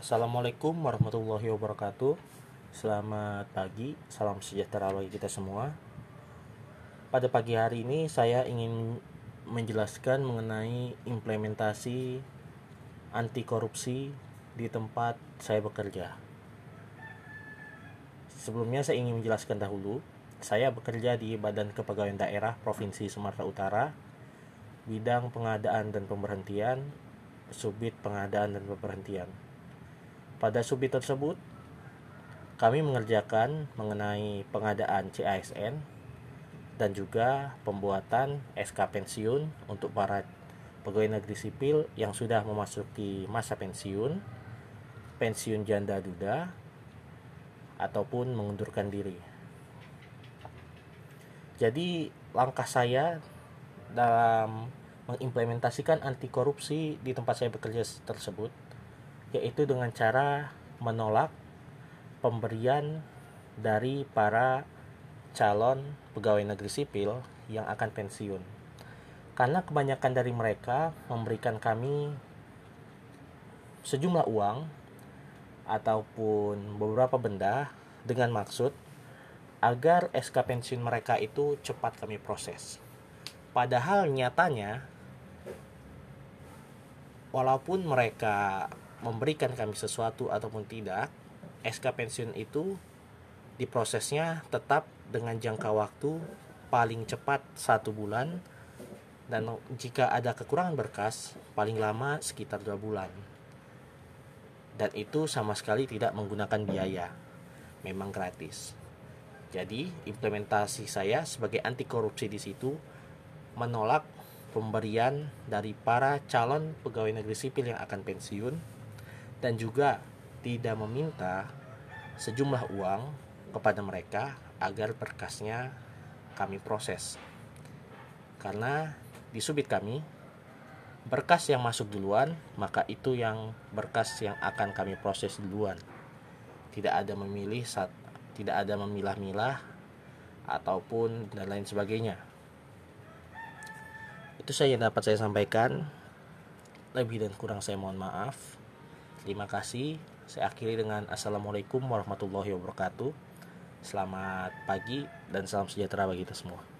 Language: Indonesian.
Assalamualaikum warahmatullahi wabarakatuh. Selamat pagi, salam sejahtera bagi kita semua. Pada pagi hari ini saya ingin menjelaskan mengenai implementasi anti korupsi di tempat saya bekerja. Sebelumnya saya ingin menjelaskan dahulu Saya bekerja di Badan Kepegawaian Daerah Provinsi Sumatera Utara Bidang pengadaan dan pemberhentian Subit pengadaan dan pemberhentian pada subit tersebut, kami mengerjakan mengenai pengadaan CASN dan juga pembuatan SK pensiun untuk para pegawai negeri sipil yang sudah memasuki masa pensiun, pensiun janda duda, ataupun mengundurkan diri. Jadi, langkah saya dalam mengimplementasikan anti korupsi di tempat saya bekerja tersebut yaitu dengan cara menolak pemberian dari para calon pegawai negeri sipil yang akan pensiun. Karena kebanyakan dari mereka memberikan kami sejumlah uang ataupun beberapa benda dengan maksud agar SK pensiun mereka itu cepat kami proses. Padahal nyatanya walaupun mereka memberikan kami sesuatu ataupun tidak, SK pensiun itu diprosesnya tetap dengan jangka waktu paling cepat satu bulan dan jika ada kekurangan berkas paling lama sekitar dua bulan. Dan itu sama sekali tidak menggunakan biaya memang gratis. Jadi implementasi saya sebagai anti korupsi di situ menolak pemberian dari para calon pegawai negeri sipil yang akan pensiun dan juga tidak meminta sejumlah uang kepada mereka agar berkasnya kami proses. Karena di subit kami berkas yang masuk duluan, maka itu yang berkas yang akan kami proses duluan. Tidak ada memilih saat tidak ada memilah-milah ataupun dan lain sebagainya. Itu saja yang dapat saya sampaikan. Lebih dan kurang saya mohon maaf. Terima kasih. Saya akhiri dengan Assalamualaikum warahmatullahi wabarakatuh. Selamat pagi dan salam sejahtera bagi kita semua.